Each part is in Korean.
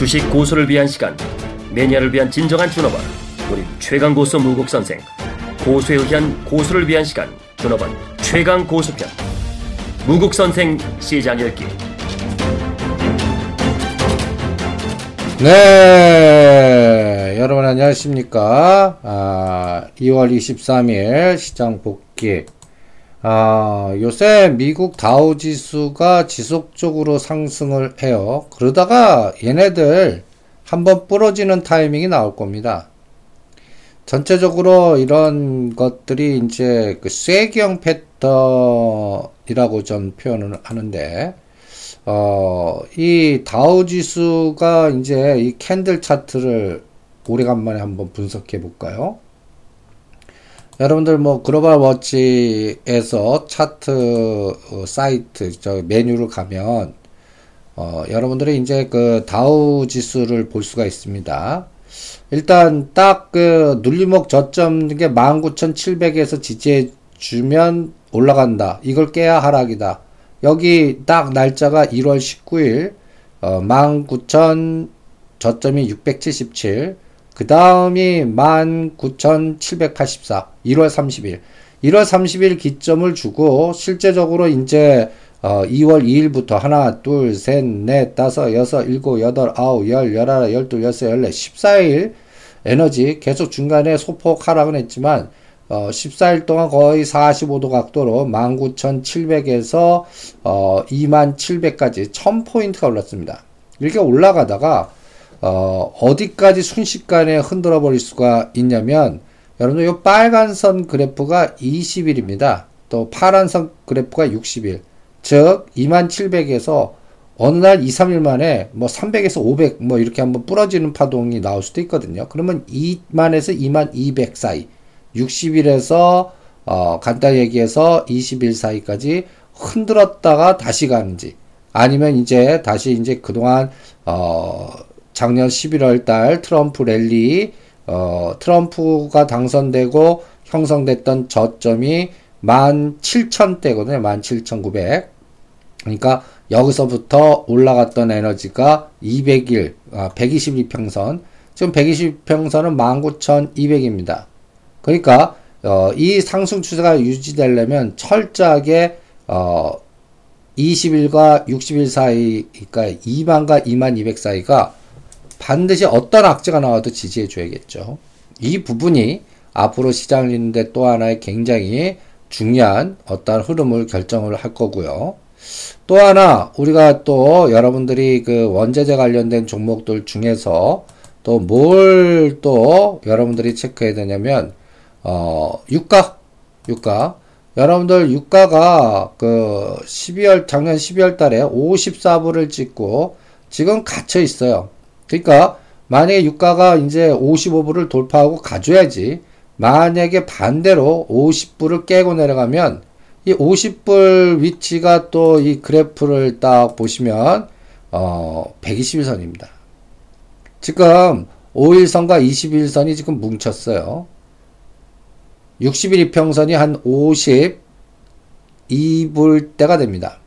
주식 고수를 위한 시간 매니아를 위한 진정한 준업원 우리 최강 고수 무국 선생 고수에 의한 고수를 위한 시간 준업원 최강 고수편 무국 선생 시장 열기 네, 여러분 안녕하십니까? 아, 2월 23일 시장 복귀. 아, 요새 미국 다우 지수가 지속적으로 상승을 해요. 그러다가 얘네들 한번 부러지는 타이밍이 나올 겁니다. 전체적으로 이런 것들이 이제 그 쐐기형 패턴이라고 전 표현을 하는데, 어, 이 다우 지수가 이제 이 candle 차트를 오래간만에 한번 분석해 볼까요? 여러분들 뭐 글로벌 워치에서 차트 어, 사이트 저 메뉴를 가면 어, 여러분들이 이제 그 다우 지수를 볼 수가 있습니다. 일단 딱 그 눌림목 저점 게 19,700에서 지지해 주면 올라간다. 이걸 깨야 하락이다. 여기 딱 날짜가 1월 19일 어, 19,000 저점이 677. 그 다음이 19,784. 1월 30일. 1월 30일 기점을 주고 실제적으로 이제 어, 2월 2일부터 하나, 둘, 셋, 넷, 다섯, 여섯, 일곱, 여덟, 아홉, 열, 열하나, 열둘, 열세, 열네, 14일 에너지 계속 중간에 소폭 하락은 했지만 어, 14일 동안 거의 45도 각도로 19,700에서 어, 2,700까지 1000포인트가 올랐습니다. 이렇게 올라가다가 어, 어디까지 순식간에 흔들어 버릴 수가 있냐면 여러분들 이 빨간 선 그래프가 20일입니다. 또 파란 선 그래프가 60일. 즉 2700에서 어느 날 2, 3일 만에 뭐 300에서 500 뭐 이렇게 한번 부러지는 파동이 나올 수도 있거든요. 그러면 2만에서 2만 200 사이 60일에서 어, 간단히 얘기해서 20일 사이까지 흔들었다가 다시 가는지 아니면 이제 다시 이제 그동안 어, 작년 11월 달 트럼프 랠리 어, 트럼프가 당선되고 형성됐던 저점이 17,000대거든요. 17,900. 그러니까 여기서부터 올라갔던 에너지가 200일, 아, 120일평선. 지금 120평선은 19,200입니다. 그러니까 어, 이 상승 추세가 유지되려면 철저하게 어, 20일과 60일 사이, 그러니까 2만과 2만 200 사이가 반드시 어떤 악재가 나와도 지지해 줘야겠죠. 이 부분이 앞으로 시장을 잇는데 또 하나의 굉장히 중요한 어떤 흐름을 결정을 할 거고요. 또 하나 우리가 또 여러분들이 그 원자재 관련된 종목들 중에서 또 뭘또 여러분들이 체크해야 되냐면 어 유가 유가 여러분들 유가가 그 12월 작년 12월 달에 54불을 찍고 지금 갇혀 있어요. 그러니까 만약에 유가가 이제 55불을 돌파하고 가줘야지 만약에 반대로 50불을 깨고 내려가면 이 50불 위치가 또 이 그래프를 딱 보시면 어 121선입니다. 지금 5일선과 21선이 지금 뭉쳤어요. 60일 이평선이 한 52불 때가 됩니다.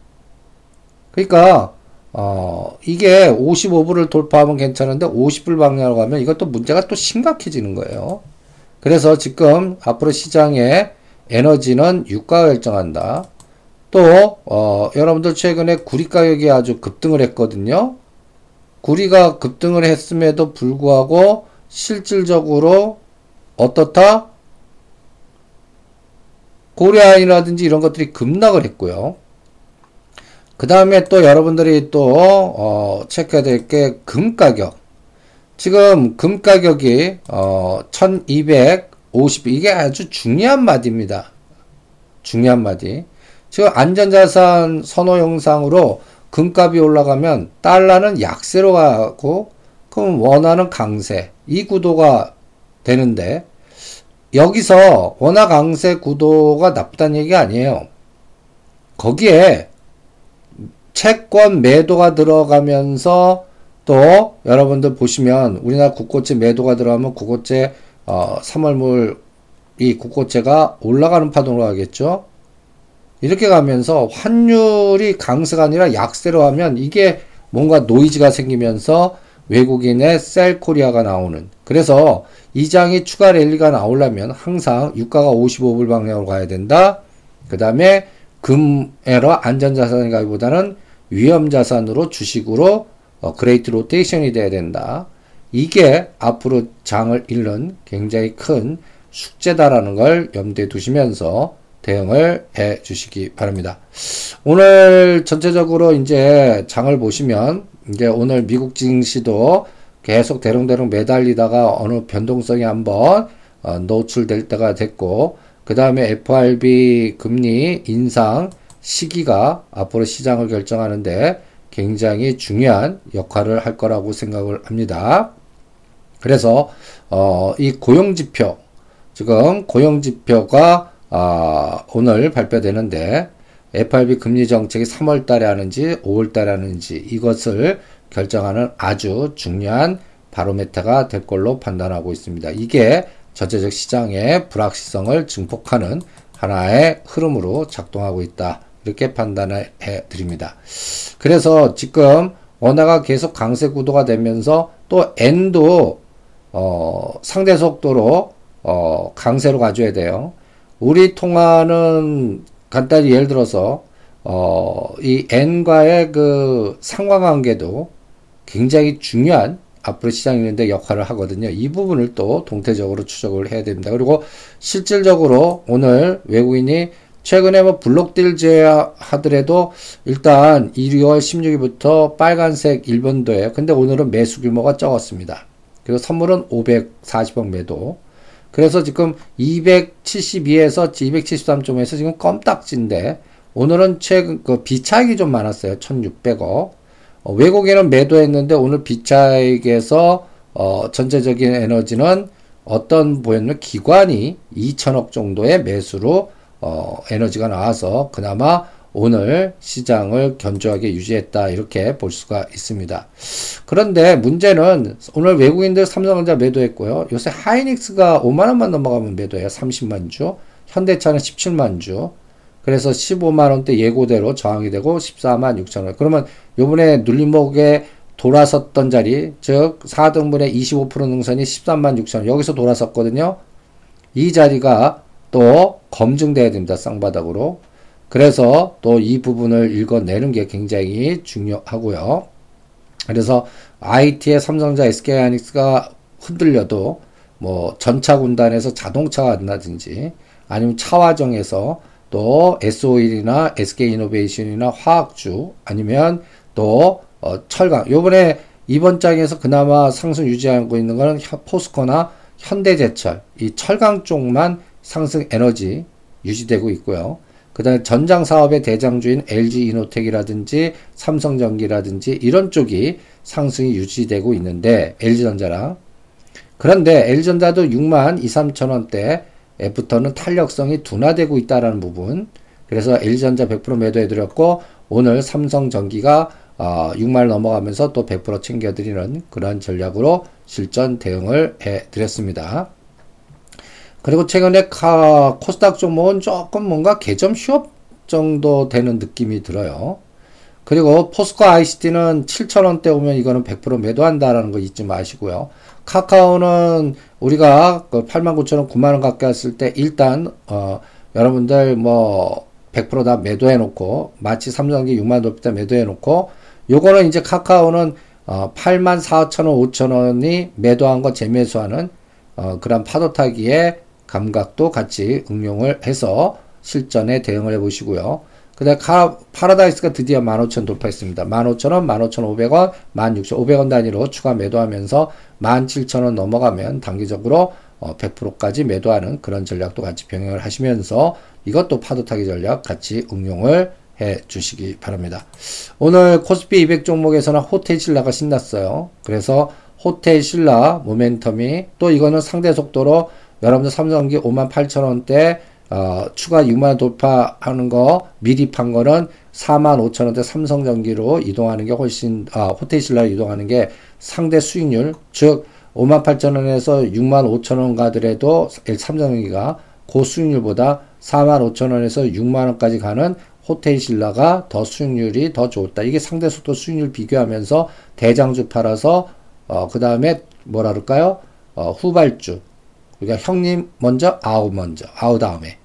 그러니까 어, 이게 55불을 돌파하면 괜찮은데 50불 방향으로 가면 이것도 문제가 또 심각해지는 거예요. 그래서 지금 앞으로 시장의 에너지는 유가가 결정한다. 또 어, 여러분들 최근에 구리 가격이 아주 급등을 했거든요. 구리가 급등을 했음에도 불구하고 실질적으로 어떻다? 고려아이라든지 이런 것들이 급락을 했고요. 그 다음에 또 여러분들이 또 어, 체크해야 될 게 금 가격. 지금 금 가격이 어, 1250 이게 아주 중요한 마디입니다. 중요한 마디. 지금 안전자산 선호 영상으로 금값이 올라가면 달러는 약세로 가고 그럼 원화는 강세. 이 구도가 되는데 여기서 원화 강세 구도가 나쁘다는 얘기 아니에요. 거기에 채권 매도가 들어가면서 또 여러분들 보시면 우리나라 국고채 매도가 들어가면 국고채 어, 3월물 이 국고채가 올라가는 파동으로 가겠죠. 이렇게 가면서 환율이 강세가 아니라 약세로 하면 이게 뭔가 노이즈가 생기면서 외국인의 Sell Korea가 나오는 그래서 이 장이 추가 랠리가 나오려면 항상 유가가 55불 방향으로 가야 된다. 그 다음에 금이나 안전자산이 가기보다는 위험 자산으로 주식으로 어, Great Rotation이 돼야 된다. 이게 앞으로 장을 읽는 굉장히 큰 숙제다라는 걸 염두에 두시면서 대응을 해 주시기 바랍니다. 오늘 전체적으로 이제 장을 보시면 이제 오늘 미국 증시도 계속 대롱대롱 매달리다가 어느 변동성이 한번 어, 노출될 때가 됐고 그 다음에 FRB 금리 인상 시기가 앞으로 시장을 결정하는데 굉장히 중요한 역할을 할 거라고 생각을 합니다. 그래서 어, 이 고용 지표 지금 고용 지표가 아, 오늘 발표되는데 FRB 금리 정책이 3월 달에 하는지 5월 달에 하는지 이것을 결정하는 아주 중요한 바로메타가 될 걸로 판단하고 있습니다. 이게 전체적 시장의 불확실성을 증폭하는 하나의 흐름으로 작동하고 있다. 이렇게 판단을 해 드립니다. 그래서 지금 원화가 계속 강세 구도가 되면서 또 N도 어, 상대 속도로 어, 강세로 가져야 돼요. 우리 통화는 간단히 예를 들어서 어, 이 N과의 그 상관관계도 굉장히 중요한 앞으로 시장 있는데 역할을 하거든요. 이 부분을 또 동태적으로 추적을 해야 됩니다. 그리고 실질적으로 오늘 외국인이 최근에 뭐 블록딜 제하더라도 일단 1월 16일부터 빨간색 1번도에 근데 오늘은 매수 규모가 적었습니다. 그리고 선물은 540억 매도. 그래서 지금 272에서 273점에서 지금 껌딱지인데 오늘은 최근 그 비차익이 좀 많았어요. 1600억. 어, 외국인은 매도했는데 오늘 비차익에서 어, 전체적인 에너지는 어떤 보였는 기관이 2천억 정도의 매수로 어, 에너지가 나와서 그나마 오늘 시장을 견조하게 유지했다 이렇게 볼 수가 있습니다. 그런데 문제는 오늘 외국인들 삼성전자 매도했고요. 요새 하이닉스가 5만 원만 넘어가면 매도해요. 30만 주. 현대차는 17만 주. 그래서 15만 원대 예고대로 저항이 되고 14만 6천 원. 그러면 요번에 눌림목에 돌아섰던 자리, 즉 4등분의 25% 능선이 13만 6천 원. 여기서 돌아섰거든요. 이 자리가 또 검증돼야 됩니다. 쌍바닥으로. 그래서 또 이 부분을 읽어내는 게 굉장히 중요하고요. 그래서 IT의 삼성자 SK하이닉스가 흔들려도 뭐 전차 군단에서 자동차가 안 나든지 아니면 차화정에서 또 S51이나 SK이노베이션이나 화학주 아니면 또 어, 철강 요번에 이번 장에서 그나마 상승 유지하고 있는 거는 포스코나 현대제철 이 철강 쪽만 상승 에너지 유지되고 있고요. 그 다음에 전장 사업의 대장주인 LG 이노텍이라든지 삼성전기라든지 이런 쪽이 상승이 유지되고 있는데 LG전자랑 그런데 LG전자도 6만 2, 3천 원대 애프터는 탄력성이 둔화되고 있다라는 부분. 그래서 LG전자 100% 매도해드렸고 오늘 삼성전기가 어, 6만 넘어가면서 또 100% 챙겨드리는 그런 전략으로 실전 대응을 해드렸습니다. 그리고 최근에 카, 코스닥 종목은 조금 뭔가 개점 휴업 정도 되는 느낌이 들어요. 그리고 포스코 ICT는 7천원대 오면 이거는 100% 매도한다라는 거 잊지 마시고요. 카카오는 우리가 그 8만 9천 원, 9만 원 가까이 했을 때 일단 어 여러분들 뭐 100%다 매도해 놓고 마치 삼성전기 6만 원대 매도해 놓고 요거는 이제 카카오는 어 8만 4천 원, 5천 원에 매도한 거 재매수하는 어 그런 파도 타기의 감각도 같이 응용을 해서 실전에 대응을 해 보시고요. 그 다음에 파라다이스가 드디어 15,000 돌파했습니다. 15,000원, 15,500원, 16,500원 단위로 추가 매도하면서 17,000원 넘어가면 단기적으로 어, 100%까지 매도하는 그런 전략도 같이 병행을 하시면서 이것도 파도 타기 전략 같이 응용을 해 주시기 바랍니다. 오늘 코스피 200 종목에서는 호텔 신라가 신났어요. 그래서 호텔 신라 모멘텀이 또 이거는 상대 속도로 여러분들 삼성기 58,000원대 어, 추가 6만원 돌파하는 거 미리 판 거는 4만 5천 원대 삼성전기로 이동하는 게 훨씬 아, 호텔신라로 이동하는 게 상대 수익률 즉 5만 8천 원에서 6만 5천 원 가더라도 삼성전기가 그 수익률보다 4만 5천 원에서 6만 원까지 가는 호텔신라가 더 수익률이 더 좋다. 이게 상대 속도 수익률 비교하면서 대장주 팔아서 어, 그 다음에 뭐라 그럴까요? 어, 후발주. 그러니까 형님 먼저, 아우 먼저, 아우 다음에.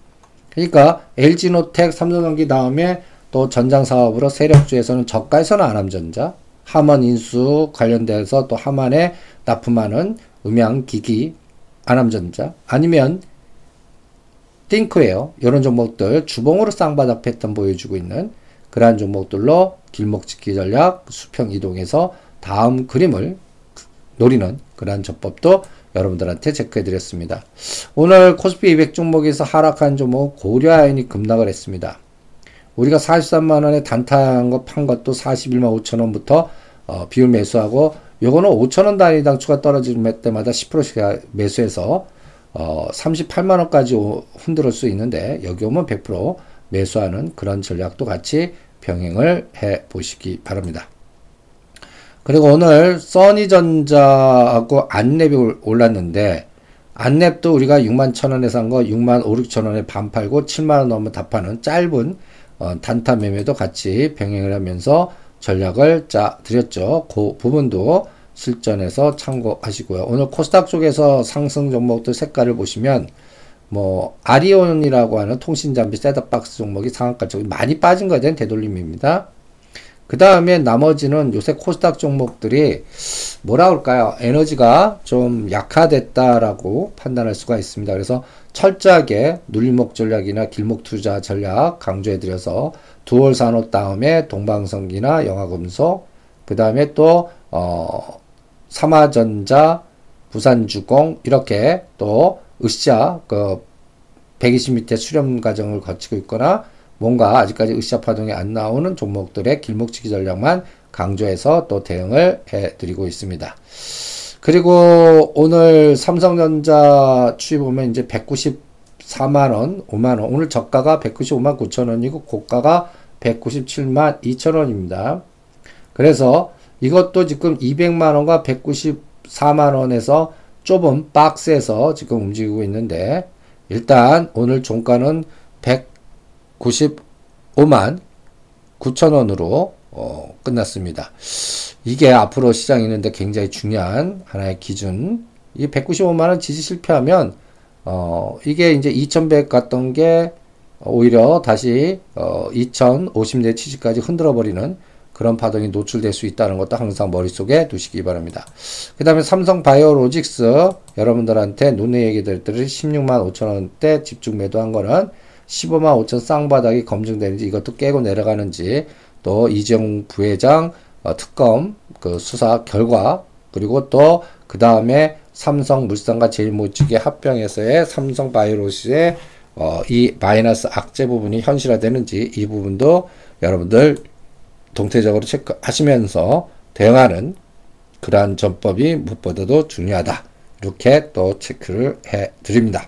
그러니까 LG노텍, 삼성전기 다음에 또 전장 사업으로 세력주에서는 저가에서는 아남전자, 하만 인수 관련돼서 또 하만에 납품하는 음향기기 아남전자 아니면 띵크웨어 이런 종목들 주봉으로 쌍바닥 패턴 보여주고 있는 그러한 종목들로 길목지키 전략 수평 이동해서 다음 그림을 노리는 그러한 전법도 여러분들한테 체크해 드렸습니다. 오늘 코스피 200 종목에서 하락한 종목 고려아연이 급락을 했습니다. 우리가 43만원에 단타한 거 판 것도 41만 5천원부터 어, 비율 매수하고 요거는 5천원 단위당 추가 떨어질 때마다 10%씩 매수해서 어, 38만원까지 흔들을 수 있는데 여기 오면 100% 매수하는 그런 전략도 같이 병행을 해 보시기 바랍니다. 그리고 오늘 써니전자하고 안랩이 올랐는데 안랩도 우리가 6만 천원에 산 거 6만 5, 6천 원에 반 팔고 7만 원 넘으면 다 파는 짧은 어, 단타 매매도 같이 병행을 하면서 전략을 짜 드렸죠. 그 부분도 실전에서 참고하시고요. 오늘 코스닥 쪽에서 상승 종목들 색깔을 보시면 뭐 아리온이라고 하는 통신 장비 셋업박스 종목이 상한가 쪽이 많이 빠진 거에 대한 되돌림입니다. 그 다음에 나머지는 요새 코스닥 종목들이 뭐라 그럴까요? 에너지가 좀 약화됐다라고 판단할 수가 있습니다. 그래서 철저하게 눌목 전략이나 길목 투자 전략 강조해드려서 두월 산업 다음에 동방성기나 영화금속, 그 다음에 또, 어, 삼화전자, 부산주공, 이렇게 또, 으쌰, 그, 120m 수렴 과정을 거치고 있거나, 뭔가 아직까지 으쌰 파동이 안 나오는 종목들의 길목치기 전략만 강조해서 또 대응을 해 드리고 있습니다. 그리고 오늘 삼성전자 추이 보면 이제 194만원, 5만원. 오늘 저가가 195만 9천원이고 고가가 197만 2천원입니다. 그래서 이것도 지금 200만원과 194만원에서 좁은 박스에서 지금 움직이고 있는데 일단 오늘 종가는 195만 9천 원으로 어, 끝났습니다. 이게 앞으로 시장에 있는데 굉장히 중요한 하나의 기준. 이 195만 원 지지 실패하면, 어, 이게 이제 2100 갔던 게 오히려 다시, 어, 2050 내 치즈까지 흔들어 버리는 그런 파동이 노출될 수 있다는 것도 항상 머릿속에 두시기 바랍니다. 그 다음에 삼성 바이오로직스 여러분들한테 눈에 얘기들을 16만 5천원대 집중 매도한 거는 15만 5천 쌍바닥이 검증되는지 이것도 깨고 내려가는지 또 이재용 부회장 어, 특검 그 수사 결과 그리고 또 그 다음에 삼성 물산과 제일모직의 합병에서의 삼성 바이오로스의 어, 이 마이너스 악재 부분이 현실화되는지 이 부분도 여러분들 동태적으로 체크하시면서 대응하는 그러한 전법이 무엇보다도 중요하다. 이렇게 또 체크를 해 드립니다.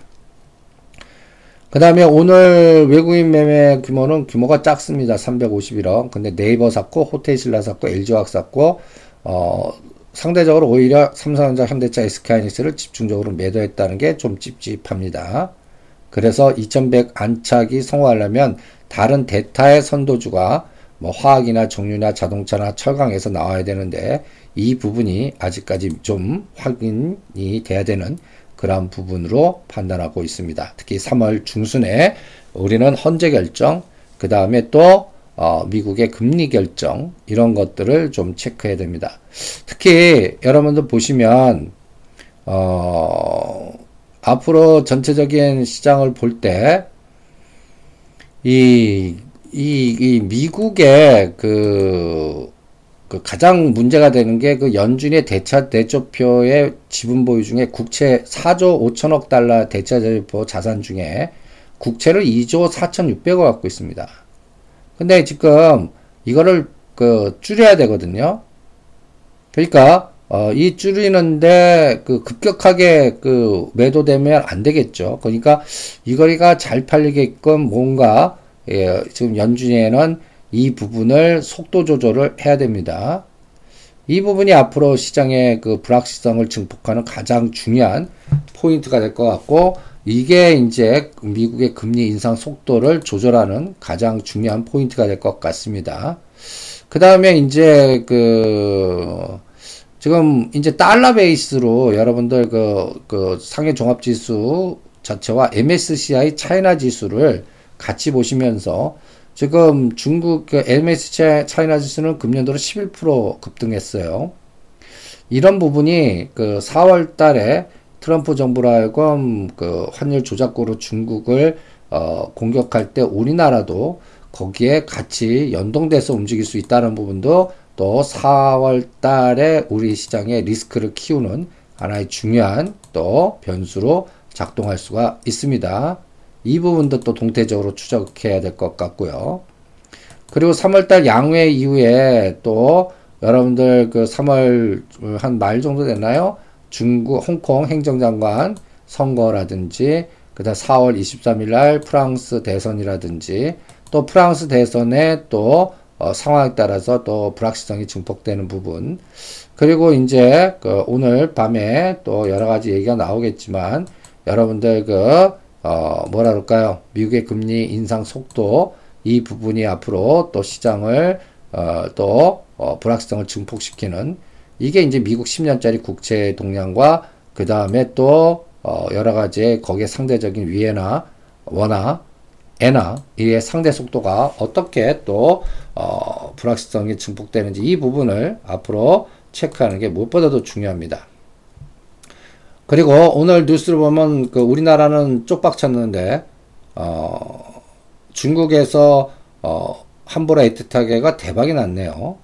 그 다음에 오늘 외국인 매매 규모는 규모가 작습니다. 351억. 근데 네이버 샀고, 호텔신라 샀고, LG화학 샀고, 어, 상대적으로 오히려 삼성전자, 현대차, SK하이닉스를 집중적으로 매도했다는 게 좀 찝찝합니다. 그래서 2100 안착이 성공하려면 다른 대타의 선도주가 뭐 화학이나 정유나 자동차나 철강에서 나와야 되는데 이 부분이 아직까지 좀 확인이 돼야 되는 그러한 부분으로 판단하고 있습니다. 특히 3월 중순에 우리는 헌재 결정, 그 다음에 또 어, 미국의 금리 결정 이런 것들을 좀 체크해야 됩니다. 특히 여러분들 보시면 어, 앞으로 전체적인 시장을 볼 때 이 이, 이 미국의 그, 그 가장 문제가 되는 게 그 연준의 대차 대조표의 지분 보유 중에 국채 4조 5천억 달러 대차 대조표 자산 중에 국채를 2조 4,600억 갖고 있습니다. 근데 지금 이거를 그 줄여야 되거든요. 그러니까 어, 이 줄이는데 그 급격하게 그 매도되면 안 되겠죠. 그러니까 이 거리가 잘 팔리게끔 뭔가 예, 지금 연준에는 이 부분을 속도 조절을 해야 됩니다. 이 부분이 앞으로 시장의 그 불확실성을 증폭하는 가장 중요한 포인트가 될 것 같고, 이게 이제 미국의 금리 인상 속도를 조절하는 가장 중요한 포인트가 될 것 같습니다. 그 다음에 이제 그, 지금 이제 달러 베이스로 여러분들 그, 그 상해 종합 지수 자체와 MSCI China 지수를 같이 보시면서 지금 중국 그 MSCI China 지수는 금년도로 11% 급등했어요. 이런 부분이 그 4월 달에 트럼프 정부라 하여금 그 환율 조작고로 중국을 어 공격할 때 우리나라도 거기에 같이 연동돼서 움직일 수 있다는 부분도 또 4월 달에 우리 시장의 리스크를 키우는 하나의 중요한 또 변수로 작동할 수가 있습니다. 이 부분도 또 동태적으로 추적해야 될 것 같고요. 그리고 3월달 양회 이후에 또 여러분들 그 3월 한 말 정도 됐나요? 중국 홍콩 행정장관 선거라든지 그다음 4월 23일 날 프랑스 대선이라든지 또 프랑스 대선에 또 어, 상황에 따라서 또 불확실성이 증폭되는 부분 그리고 이제 그 오늘 밤에 또 여러 가지 얘기가 나오겠지만 여러분들 그 어, 뭐라 그럴까요? 미국의 금리 인상 속도 이 부분이 앞으로 또 시장을 어, 또 어, 불확실성을 증폭시키는 이게 이제 미국 10년짜리 국채 동향과 그 다음에 또 어, 여러 가지 거기에 상대적인 위에나 원화 엔화 이의 상대 속도가 어떻게 또 어, 불확실성이 증폭되는지 이 부분을 앞으로 체크하는 게 무엇보다도 중요합니다. 그리고 오늘 뉴스를 보면 그 우리나라는 쪽박쳤는데 어, 중국에서 어, 함부로 애틋하게가 대박이 났네요.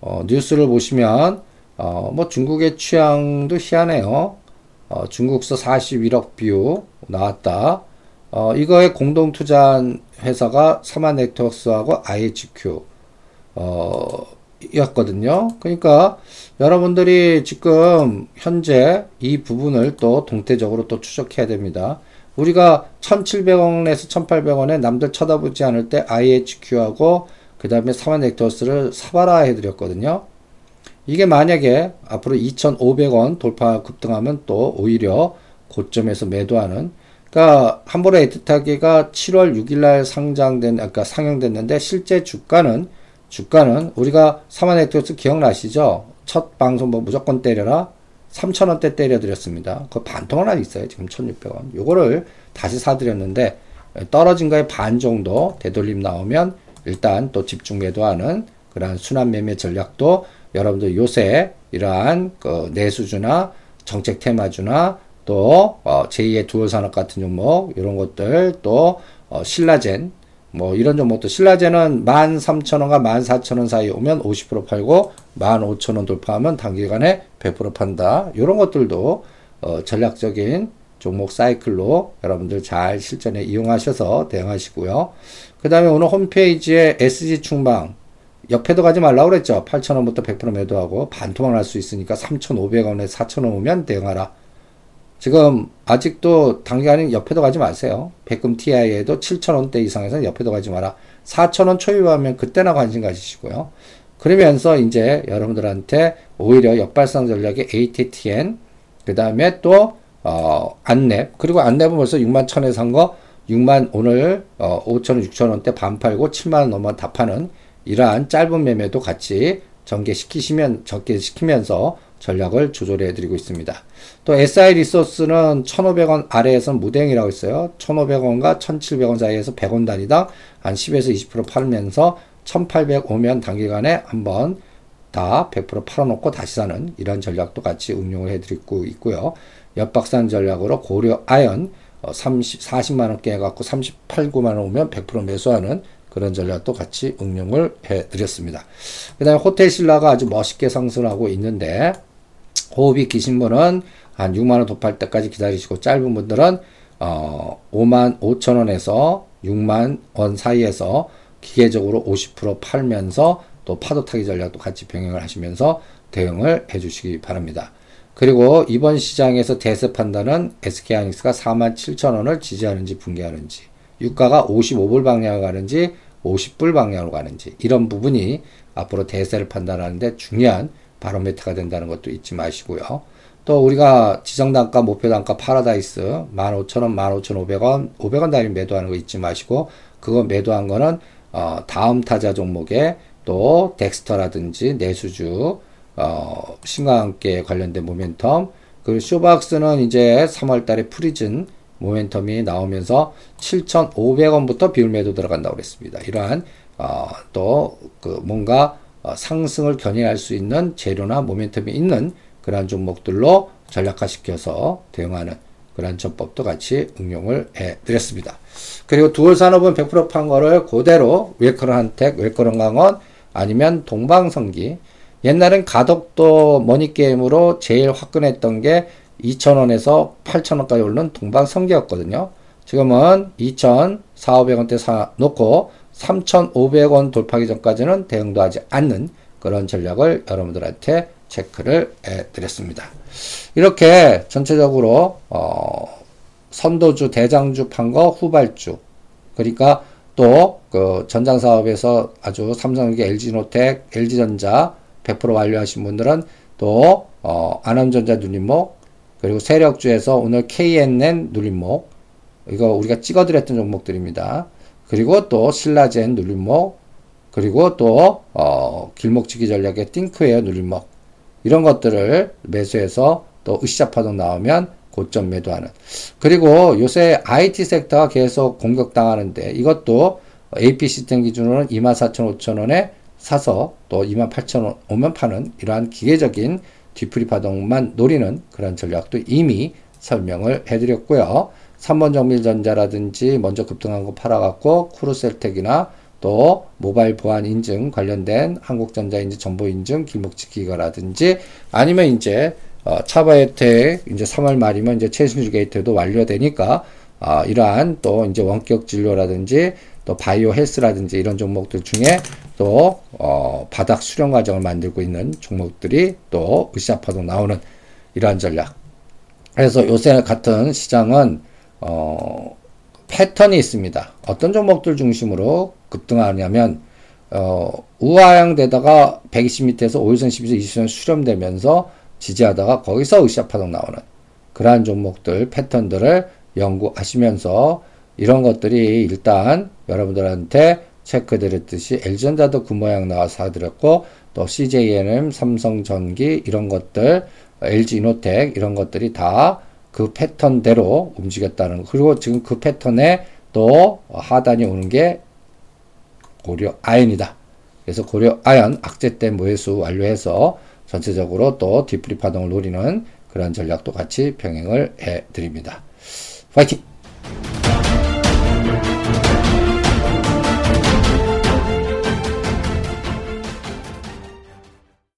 어, 뉴스를 보시면 어, 뭐 중국의 취향도 희한해요. 어, 중국서 41억 뷰 나왔다. 어, 이거에 공동 투자한 회사가 삼화네트웍스하고 IHQ 어, 였거든요. 그러니까 여러분들이 지금 현재 이 부분을 또 동태적으로 또 추적해야 됩니다. 우리가 1,700원에서 1,800원에 남들 쳐다보지 않을 때 IHQ하고 그 다음에 사만 넥터스를 사봐라 해드렸거든요. 이게 만약에 앞으로 2,500원 돌파 급등하면 또 오히려 고점에서 매도하는 그러니까 함보레 에트타기가 7월 6일날 상장된 아까 상영됐는데 실제 주가는 주가는 우리가 사만 넥터스 기억나시죠? 첫 방송 뭐 무조건 때려라 3,000원대 때려드렸습니다. 그 반통 하나 있어요. 지금 1,600원. 요거를 다시 사드렸는데 떨어진 거에 반 정도 되돌림 나오면 일단 또 집중 매도하는 그러한 순환 매매 전략도 여러분들 요새 이러한 그 내수주나 정책 테마주나 또 어, 제2의 두월 산업 같은 종목 이런 것들 또 어, 신라젠 뭐 이런 종목도 신라젠은 13,000원과 14,000원 사이 오면 50% 팔고 15,000원 돌파하면 단기간에 100% 판다. 이런 것들도 어, 전략적인 종목 사이클로 여러분들 잘 실전에 이용하셔서 대응하시고요. 그 다음에 오늘 홈페이지에 SG 충방 옆에도 가지 말라고 그랬죠. 8,000원부터 100% 매도하고 반토막 날 수 있으니까 3,500원에 4,000원 오면 대응하라. 지금 아직도 단기간에 옆에도 가지 마세요. 백금 TI에도 7,000원대 이상에서는 옆에도 가지 마라. 4,000원 초유하면 그때나 관심 가지시고요. 그러면서 이제 여러분들한테 오히려 역발상 전략의 ATTN, 그 다음에 또, 어, 안랩, 그리고 안랩은 벌써 6만 1천에 산 거, 6만 오늘, 어, 5천원, 6천원대 반 팔고 7만원 넘어 다 파는 이러한 짧은 매매도 같이 전개시키시면, 전개시키면서 전략을 조절해 드리고 있습니다. 또 SI 리소스는 1,500원 아래에서 무대행이라고 있어요. 1,500원과 1,700원 사이에서 100원 단위당 한 10에서 20% 팔면서 1,800 오면 단기간에 한번 다 100% 팔아놓고 다시 사는 이런 전략도 같이 응용을 해드리고 있고요. 옆박산 전략으로 고려 아연 30, 40만원 깨 갖고 38, 9만원 오면 100% 매수하는 그런 전략도 같이 응용을 해드렸습니다. 그 다음에 호텔 신라가 아주 멋있게 상승하고 있는데 호흡이 기신 분은 한 6만원 도파할 때까지 기다리시고 짧은 분들은 어, 5만 5천 원에서 6만 원 사이에서 기계적으로 50% 팔면서 또 파도 타기 전략도 같이 병행을 하시면서 대응을 해 주시기 바랍니다. 그리고 이번 시장에서 대세 판단은 SK하이닉스가 4만 7천 원을 지지하는지 붕괴하는지 유가가 55불 방향으로 가는지 50불 방향으로 가는지 이런 부분이 앞으로 대세를 판단하는데 중요한 바로메트가 된다는 것도 잊지 마시고요. 또 우리가 지정단가, 목표단가 파라다이스 15,000원, 15,500원, 500원 단위 매도하는 거 잊지 마시고 그거 매도한 거는 어, 다음 타자 종목에 또 덱스터라든지 내수주 어, 신과 함께 관련된 모멘텀 그리고 쇼박스는 이제 3월 달에 프리즌 모멘텀이 나오면서 7,500원부터 비율 매도 들어간다고 그랬습니다. 이러한 어, 또 그 뭔가 어, 상승을 견인할 수 있는 재료나 모멘텀이 있는 그러한 종목들로 전략화시켜서 대응하는 그런 전법도 같이 응용을 해 드렸습니다. 그리고 두월 산업은 100%판 거를 그대로 웰커런 한택, 웰커런 강원 아니면 동방성기 옛날엔 가덕도 머니게임으로 제일 화끈했던 게 2,000원에서 8,000원까지 오르는 동방성기였거든요. 지금은 2,400원대 사 놓고 3,500원 돌파기 전까지는 대응도 하지 않는 그런 전략을 여러분들한테 체크를 해 드렸습니다. 이렇게 전체적으로 어, 선도주, 대장주 판거 후발주 그러니까 또 그 전장 사업에서 아주 삼성에게 LG노텍, LG전자 100% 완료하신 분들은 또 어, 안암전자 누림목 그리고 세력주에서 오늘 KNN 누림목 이거 우리가 찍어드렸던 종목들입니다. 그리고 또 신라젠 누림목 그리고 또 어, 길목치기 전략의 띵크웨어 누림목 이런 것들을 매수해서 또 으쌰 파동 나오면 고점 매도하는. 그리고 요새 IT 섹터가 계속 공격당하는데 이것도 AP 시스템 기준으로는 24,000, 5,000원에 사서 또 28,000원 오면 파는 이러한 기계적인 뒤풀이 파동만 노리는 그런 전략도 이미 설명을 해드렸고요. 3번 정밀전자라든지 먼저 급등한 거 팔아갖고 쿠르셀텍이나 또 모바일 보안 인증 관련된 한국전자 인증 정보 인증 길목지키기라든지 아니면 이제 어, 차바이오텍 이제 3월 말이면 이제 최신주 게이트도 완료되니까 어, 이러한 또 이제 원격 진료라든지 또 바이오 헬스라든지 이런 종목들 중에 또 어, 바닥 수렴 과정을 만들고 있는 종목들이 또 으쌰파동 나오는 이러한 전략. 그래서 요새 같은 시장은 어, 패턴이 있습니다. 어떤 종목들 중심으로 급등하냐면 어, 우하향되다가 120m에서 5일선, 12선, 20선 수렴되면서 지지하다가 거기서 으쌰파동 나오는 그러한 종목들 패턴들을 연구하시면서 이런 것들이 일단 여러분들한테 체크 드렸듯이 엘전자도 그 모양 나와서 사드렸고 또 CJNM, 삼성전기 이런 것들 LG이노텍 이런 것들이 다 그 패턴대로 움직였다는 거. 그리고 지금 그 패턴에 또 하단이 오는 게 고려 아연이다. 그래서 고려 아연 악재 때 모해수 완료해서 전체적으로 또 디프리 파동을 노리는 그런 전략도 같이 병행을 해 드립니다. 파이팅!